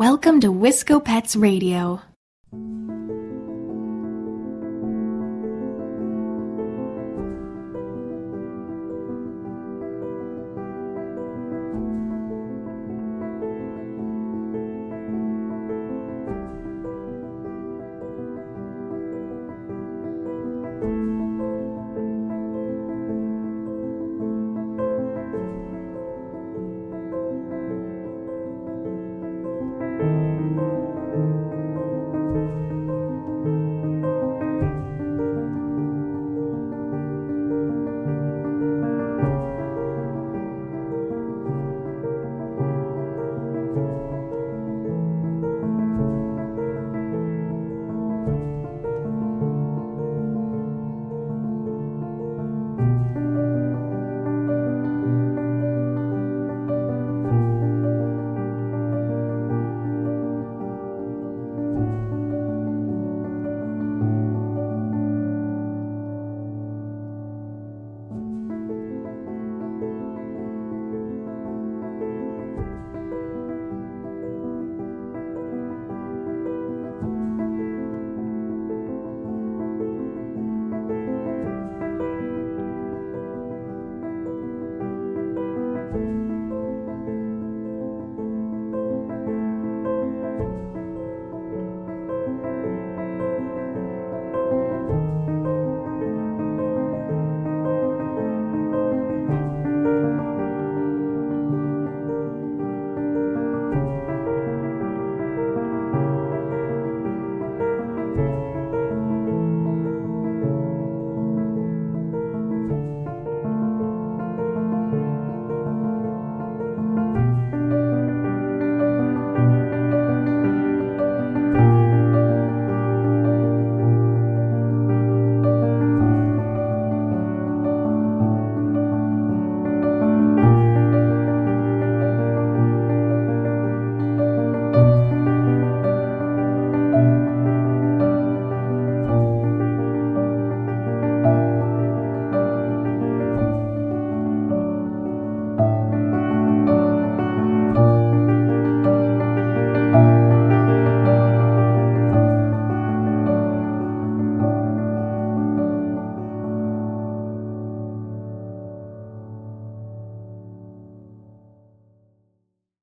Welcome to Wisco Pets Radio.